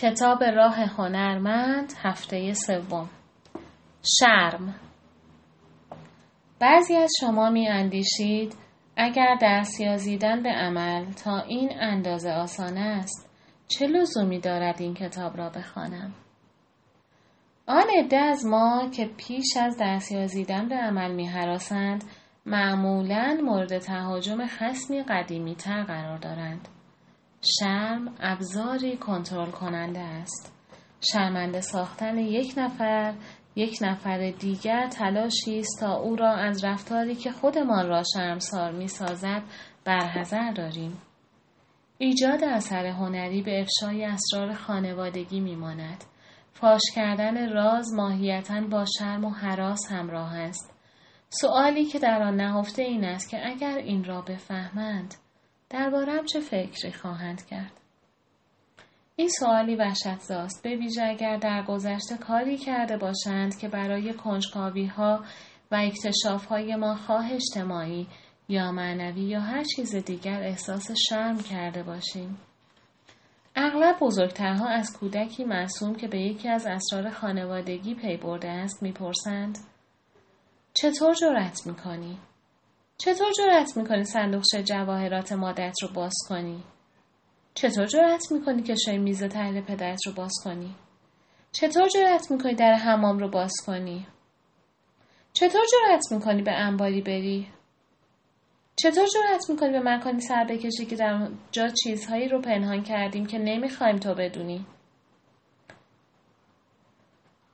کتاب راه هنرمند هفته سوم. شرم. بعضی از شما می اندیشید اگر دست یازیدن به عمل تا این اندازه آسان است چه لزومی دارد این کتاب را بخوانم؟ آن عده از ما که پیش از دست یازیدن به عمل می حراسند معمولا مورد تهاجم خسمی قدیمی تر قرار دارند. شرم ابزاری کنترل کننده است. شرمنده ساختن یک نفر یک نفر دیگر تلاشی است تا او را از رفتاری که خودمان را شرمسار می سازد برحضر داریم. ایجاد اثر هنری به افشای اسرار خانوادگی می ماند. فاش کردن راز ماهیتا با شرم و حراس همراه است. سؤالی که در آن نهفته این است که اگر این را بفهمند دربارم چه فکری خواهند کرد؟ این سوالی وحشتزاست. به ویژه اگر در گذشته کاری کرده باشند که برای کنجکاوی ها و اکتشاف های ما خواه اجتماعی یا معنوی یا هر چیز دیگر احساس شرم کرده باشیم. اغلب بزرگترها از کودکی معصوم که به یکی از اسرار خانوادگی پی برده است می‌پرسند چطور جرأت می‌کنی؟ چطور جرأت می‌کنی صندوقچه جواهرات مادرت رو باز کنی؟ چطور جرأت می‌کنی که شای میز تحلیل پدرت رو باز کنی؟ چطور جرأت می‌کنی در حمام رو باز کنی؟ چطور جرأت می‌کنی به انباری بری؟ چطور جرأت می‌کنی به مکانی سر بکشی که در جا چیزهایی رو پنهان کردیم که نمی‌خوایم تو بدونی؟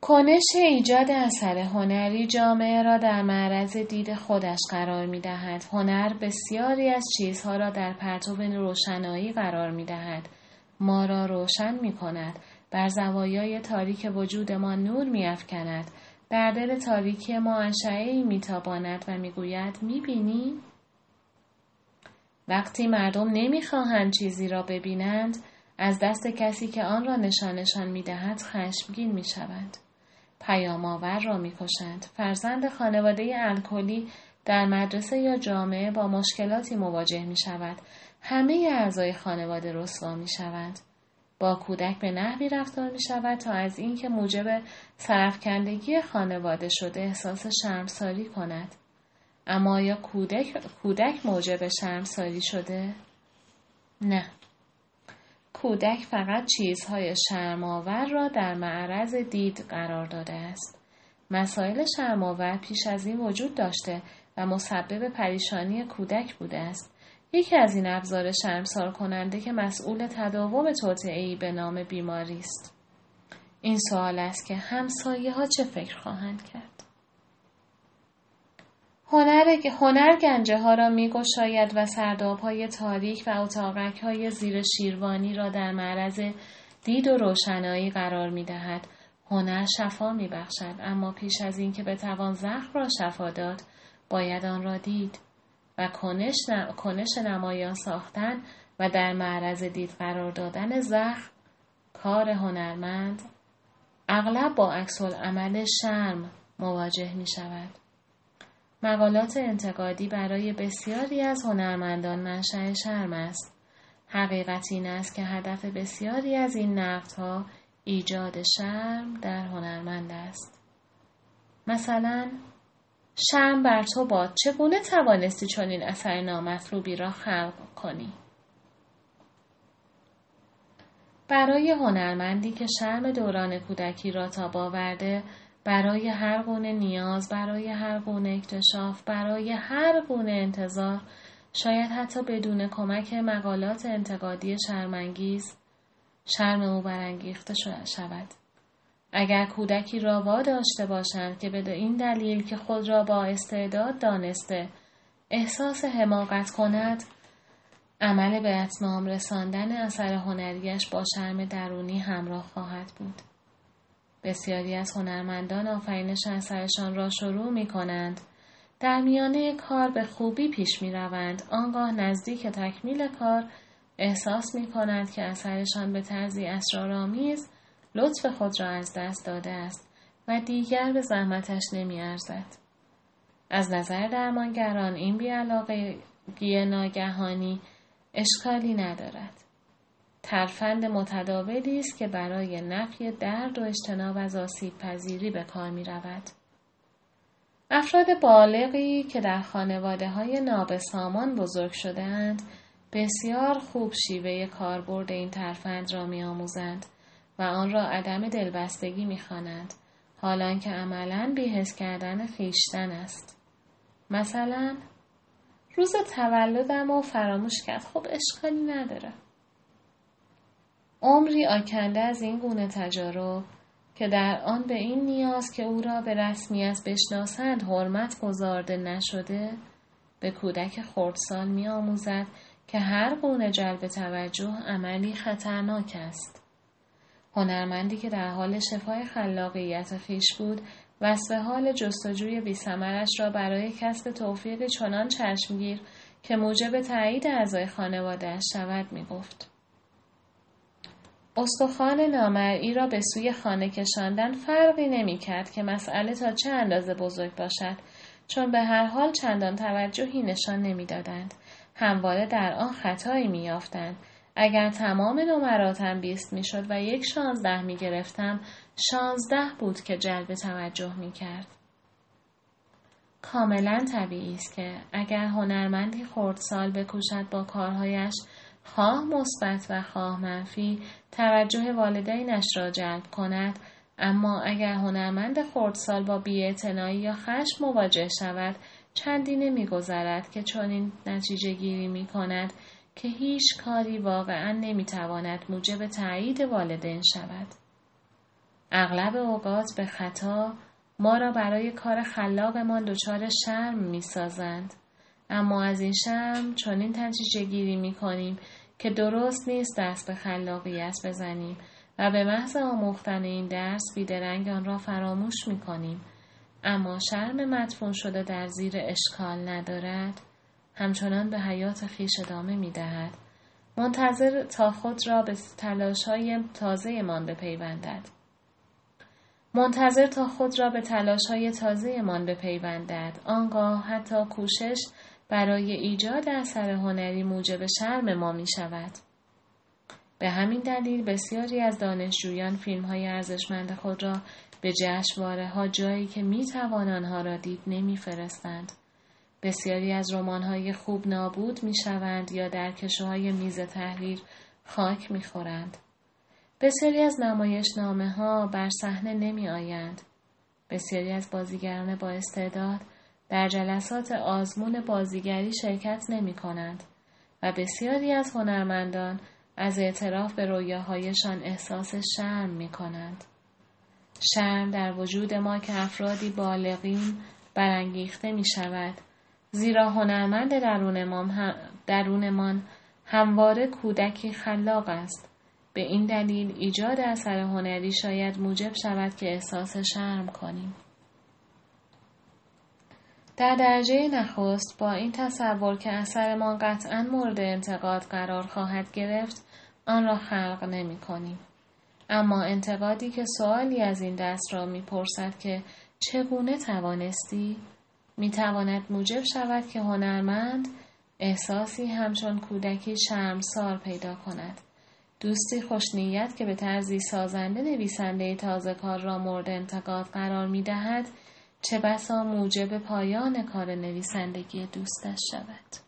کنش ایجاد اثر هنری جامعه را در معرض دید خودش قرار می دهد. هنر بسیاری از چیزها را در پرتو روشنایی قرار می دهد. ما را روشن می کند. بر زوایای تاریک وجود ما نور می افکند. در دل تاریکی ما انشعه می تاباند و می گوید می بینی؟ وقتی مردم نمی خواهند چیزی را ببینند از دست کسی که آن را نشانشان می دهد خشمگین می شوند. پیامآور را می‌کشند فرزند خانواده الکلی در مدرسه یا جامعه با مشکلاتی مواجه می شود. همه اعضای خانواده رسوا می شوند. با کودک به نحوی رفتار می شود تا از اینکه موجب سرفکندگی خانواده شده احساس شرمساری کند. اما یا کودک, کودک موجب شرمساری شده؟ نه. کودک فقط چیزهای شرماور را در معرض دید قرار داده است. مسائل شرماور پیش از این وجود داشته و مسبب پریشانی کودک بوده است. یکی از این ابزار شرمسار کننده که مسئول تداوم توطعهای به نام بیماری است. این سوال است که همسایه ها چه فکر خواهند کرد؟ هنر, هنر گنجه ها را می گشاید و سرداب های تاریک و اتاقک های زیر شیروانی را در معرض دید و روشنایی قرار می دهد. هنر شفا می بخشد اما پیش از اینکه بتوان زخم را شفا داد باید آن را دید و کنش, کنش نمایان ساختن و در معرض دید قرار دادن زخم کار هنرمند اغلب با عکس عمل شرم مواجه می شود. مقالات انتقادی برای بسیاری از هنرمندان منشأ شرم است. حقیقت این است که هدف بسیاری از این نقدها ایجاد شرم در هنرمند است. مثلا شرم بر تو باد چگونه توانستی چنین اثر نامطلوبی را خلق کنی برای هنرمندی که شرم دوران کودکی را تا باورده برای هر گونه نیاز برای هر گونه اکتشاف برای هر گونه انتظار شاید حتی بدون کمک مقالات انتقادی شرمانگیز شرم او برانگیخته شود. اگر کودکی را داشته باشند که به این دلیل که خود را با استعداد دانسته احساس حماقت کند عمل به اتمام رساندن اثر هنریش با شرم درونی همراه خواهد بود. بسیاری از هنرمندان آفرینش اثرشان را شروع می کنند. در میانه کار به خوبی پیش می روند. آنگاه نزدیک تکمیل کار احساس می کنند که اثرشان به طرزی اسرارآمیز لطف خود را از دست داده است و دیگر به زحمتش نمی ارزد. از نظر درمانگران این بیعلاقگی ناگهانی اشکالی ندارد. ترفند متداولی است که برای نفی درد و اجتناب از آسیب پذیری به کار می رود. افراد بالغی که در خانواده های نابسامان بزرگ شدهاند بسیار خوب شیوه کاربرد این ترفند را می آموزند و آن را عدم دلبستگی می خوانند حالان که عملا بیهس کردن خیشتن است. مثلا روز تولدم و فراموش کرد خب اشکالی نداره. عمری آکنده از این گونه تجارب که در آن به این نیاز که او را به رسمیت بشناسند حرمت گذارده نشده به کودک خردسال می آموزد که هر گونه جلب توجه عملی خطرناک است. هنرمندی که در حال شفای خلاقیت خیش بود وصف حال جستجوی بیثمرش را برای کسب توفیق چنان چشمگیر که موجب تایید اعضای خانوادهاش شود می‌گفت استخوان نامرئی را به سوی خانه کشاندن فرقی نمی کرد که مسئله تا چه اندازه بزرگ باشد چون به هر حال چندان توجهی نشان نمی‌دادند همواره در آن خطایی میافتند اگر تمام نمراتم بیست می‌شد و یک شانزده می گرفتم شانزده بود که جلب توجه می کرد. کاملا طبیعی است که اگر هنرمندی خردسال بکوشد با کارهایش خواه مثبت و خواه منفی توجه والدینش را جلب کند اما اگر هنرمند خردسال با بیاعتنایی یا خشم مواجه شود چندی نمیگذرد که چنین نتیجه گیری می کند که هیچ کاری واقعا نمی‌تواند موجب تایید والدین شود. اغلب اوقات به خطا ما را برای کار خلاقمان دچار شرم می‌سازند اما از این شرم چنین نتیجه گیری می کنیم که درست نیست دست به خلاقیت بزنیم و به محض آموختن این درس بیدرنگ آن را فراموش می کنیم. اما شرم مدفون شده در زیر اشکال ندارد همچنان به حیات خیش ادامه می دهد. منتظر تا خود را به تلاش های تازه من بپیوندد. منتظر تا خود را به تلاش های تازه من بپیوندد. آنگاه حتی کوشش برای ایجاد اثر هنری موجب شرم ما می شود. به همین دلیل بسیاری از دانشجویان فیلم های ارزشمند خود را به جشنواره ها جایی که می توان آنها را دید نمی فرستند. بسیاری از رمان های خوب نابود می شوند یا در های میز تحریر خاک می خورند. بسیاری از نمایش نامه ها بر صحنه نمی آیند. بسیاری از بازیگران با استعداد در جلسات آزمون بازیگری شرکت نمی کنند و بسیاری از هنرمندان از اعتراف به رویاهایشان احساس شرم می کنند. شرم در وجود ما که افرادی بالغیم برانگیخته می شود زیرا هنرمند درونمان همواره کودکی خلاق است به این دلیل ایجاد اثر هنری شاید موجب شود که احساس شرم کنیم در درجه نخست با این تصور که اثرمان قطعا مورد انتقاد قرار خواهد گرفت آن را خلق نمی کنیم. اما انتقادی که سوالی از این دست را می‌پرسد که چگونه توانستی می تواند موجب شود که هنرمند احساسی همچون کودکی شرمسار پیدا کند. دوستی خوشنیت که به طرزی سازنده نویسنده تازه کار را مورد انتقاد قرار می دهد چه بسا موجب پایان کار نویسندگی دوستش شود.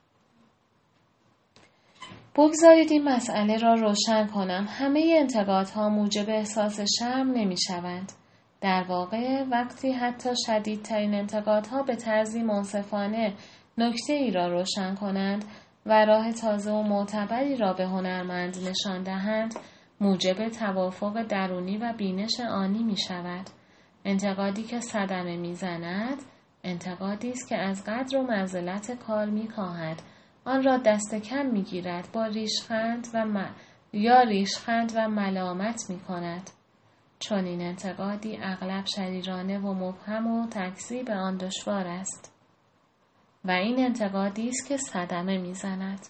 بگذارید این مسئله را روشن کنم. همه انتقادها موجب احساس شرم نمی شوند. در واقع وقتی حتی شدیدترین انتقادها به طرزی منصفانه نکته ای را روشن کنند و راه تازه و معتبری را به هنرمند نشان دهند موجب توافق درونی و بینش آنی می شود. انتقادی که صدمه می‌زند انتقادی است که از قدر و منزلت کار می کاهد. آن را دست کم می گیرد با ریشخند و م... یا ریشخند و ملامت می کند. چون این انتقادی اغلب شریرانه و مبهم و تکذیب آن دشوار است و این انتقادی است که صدمه می‌زند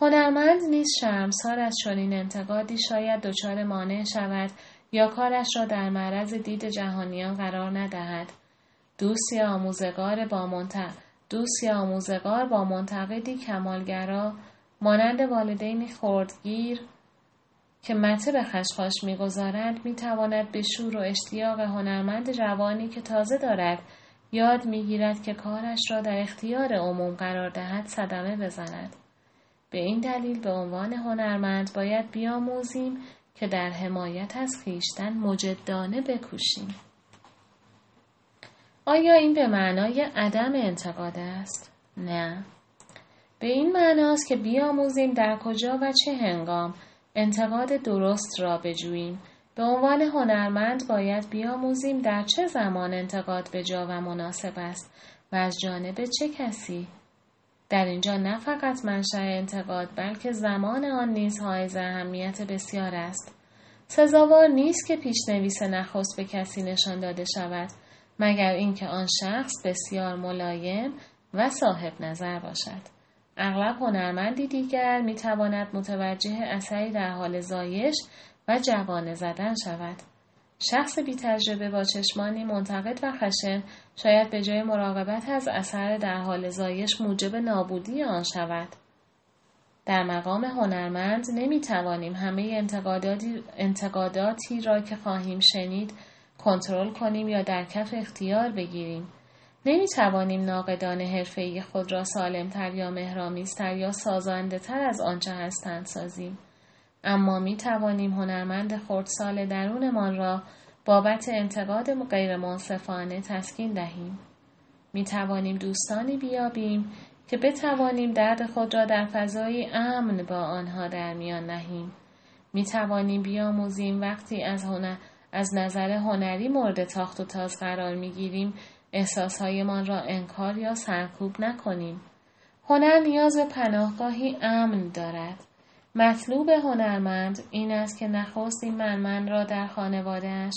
هنرمند نیز شرمسار از چنین انتقادی شاید دچار مانع شود یا کارش را در معرض دید جهانیان قرار ندهد. دوستی آموزگار با منت... دوستی آموزگار با منتقدی کمالگرا مانند والدینی خردگیر که مته به خشخاش می‌گذارند می‌تواند به شور و اشتیاق هنرمند جوانی که تازه دارد یاد می‌گیرد که کارش را در اختیار عموم قرار دهد صدمه بزند. به این دلیل به عنوان هنرمند باید بیاموزیم که در حمایت از خیشتن مجدانه بکوشیم آیا این به معنای عدم انتقاد است؟ نه. به این معناست که بیاموزیم در کجا و چه هنگام انتقاد درست را بجوییم. به عنوان هنرمند باید بیاموزیم در چه زمان انتقاد به جا و مناسب است و از جانب چه کسی. در اینجا نه فقط منشأ انتقاد بلکه زمان آن نیز حائز اهمیت بسیار است. سزاوار نیست که پیشنویس نخست به کسی نشان داده شود مگر اینکه آن شخص بسیار ملایم و صاحب نظر باشد. اغلب هنرمندی دیگر می تواند متوجه اثری در حال زایش و جوانه زدن شود. شخص بی تجربه با چشمانی منتقد و خشن شاید به جای مراقبت از اثر در حال زایش موجب نابودی آن شود. در مقام هنرمند نمی توانیم همه انتقاداتی را که خواهیم شنید کنترل کنیم یا در کف اختیار بگیریم. نمی توانیم ناقدان حرفه‌ای خود را سالمتر یا مهرامیزتر یا سازنده تر از آنچه هستند سازیم. اما می توانیم هنرمند خردسال درونمان را بابت انتقاد غیر منصفانه تسکین دهیم. می توانیم دوستانی بیابیم که بتوانیم درد خود را در فضایی امن با آنها در میان نهیم. می توانیم بیاموزیم وقتی از هنر از نظر هنری مورد تاخت و تاز قرار می گیریم احساسهایمان را انکار یا سرکوب نکنیم. هنر نیاز به پناهگاهی امن دارد. مطلوب هنرمند این است که نخست این منمن را در خانوادهش،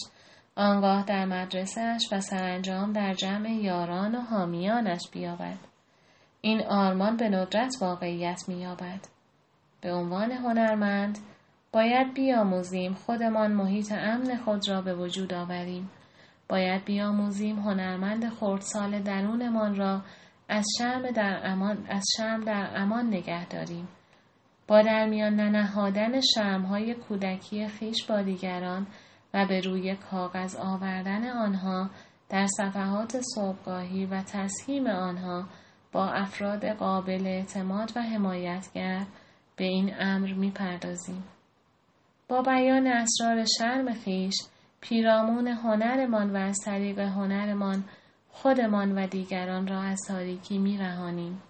آنگاه در مدرسهش و سرانجام در جمع یاران و حامیانش بیابد. این آرمان به ندرت واقعیت مییابد. به عنوان هنرمند باید بیاموزیم خودمان محیط امن خود را به وجود آوریم. باید بیاموزیم هنرمند خردسال درونمان را از شرم در امان, از شرم در امان نگه داریم. با در میان ننهادن شرمهای کودکی خیش با دیگران و به روی کاغذ آوردن آنها در صفحات صبحگاهی و تسهیم آنها با افراد قابل اعتماد و حمایتگر به این امر می‌پردازیم. با بیان اسرار شرم خیش پیرامون هنرمان و از طریق هنرمان خودمان و دیگران را از تاریکی می رهانیم.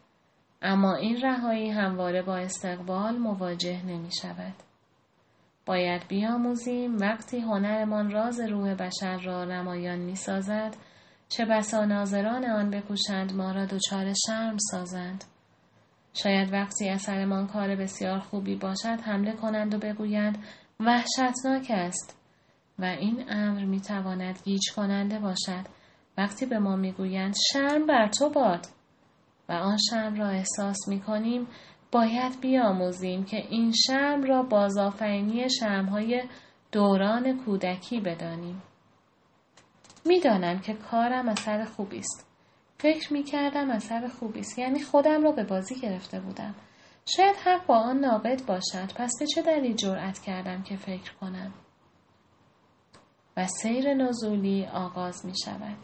اما این رهایی همواره با استقبال مواجه نمی شود. باید بیاموزیم وقتی هنرمان راز روح بشر را نمایان می سازد چه بسا ناظران آن بکوشند ما را دچار شرم سازند. شاید وقتی اثرمان کار بسیار خوبی باشد حمله کنند و بگویند وحشتناک است و این امر می تواند گیج کننده باشد وقتی به ما می‌گویند شرم بر تو باد و آن شرم را احساس می کنیم باید بیاموزیم که این شرم را بازآفرینی شرمهای دوران کودکی بدانیم. می‌دانم که کارم اثر خوبی است. فکر می کردم اثر خوبی است. یعنی خودم را به بازی گرفته بودم. شاید حق با آن ناقد باشد پس به چه دلیل جرأت کردم که فکر کنم و سیر نزولی آغاز می شود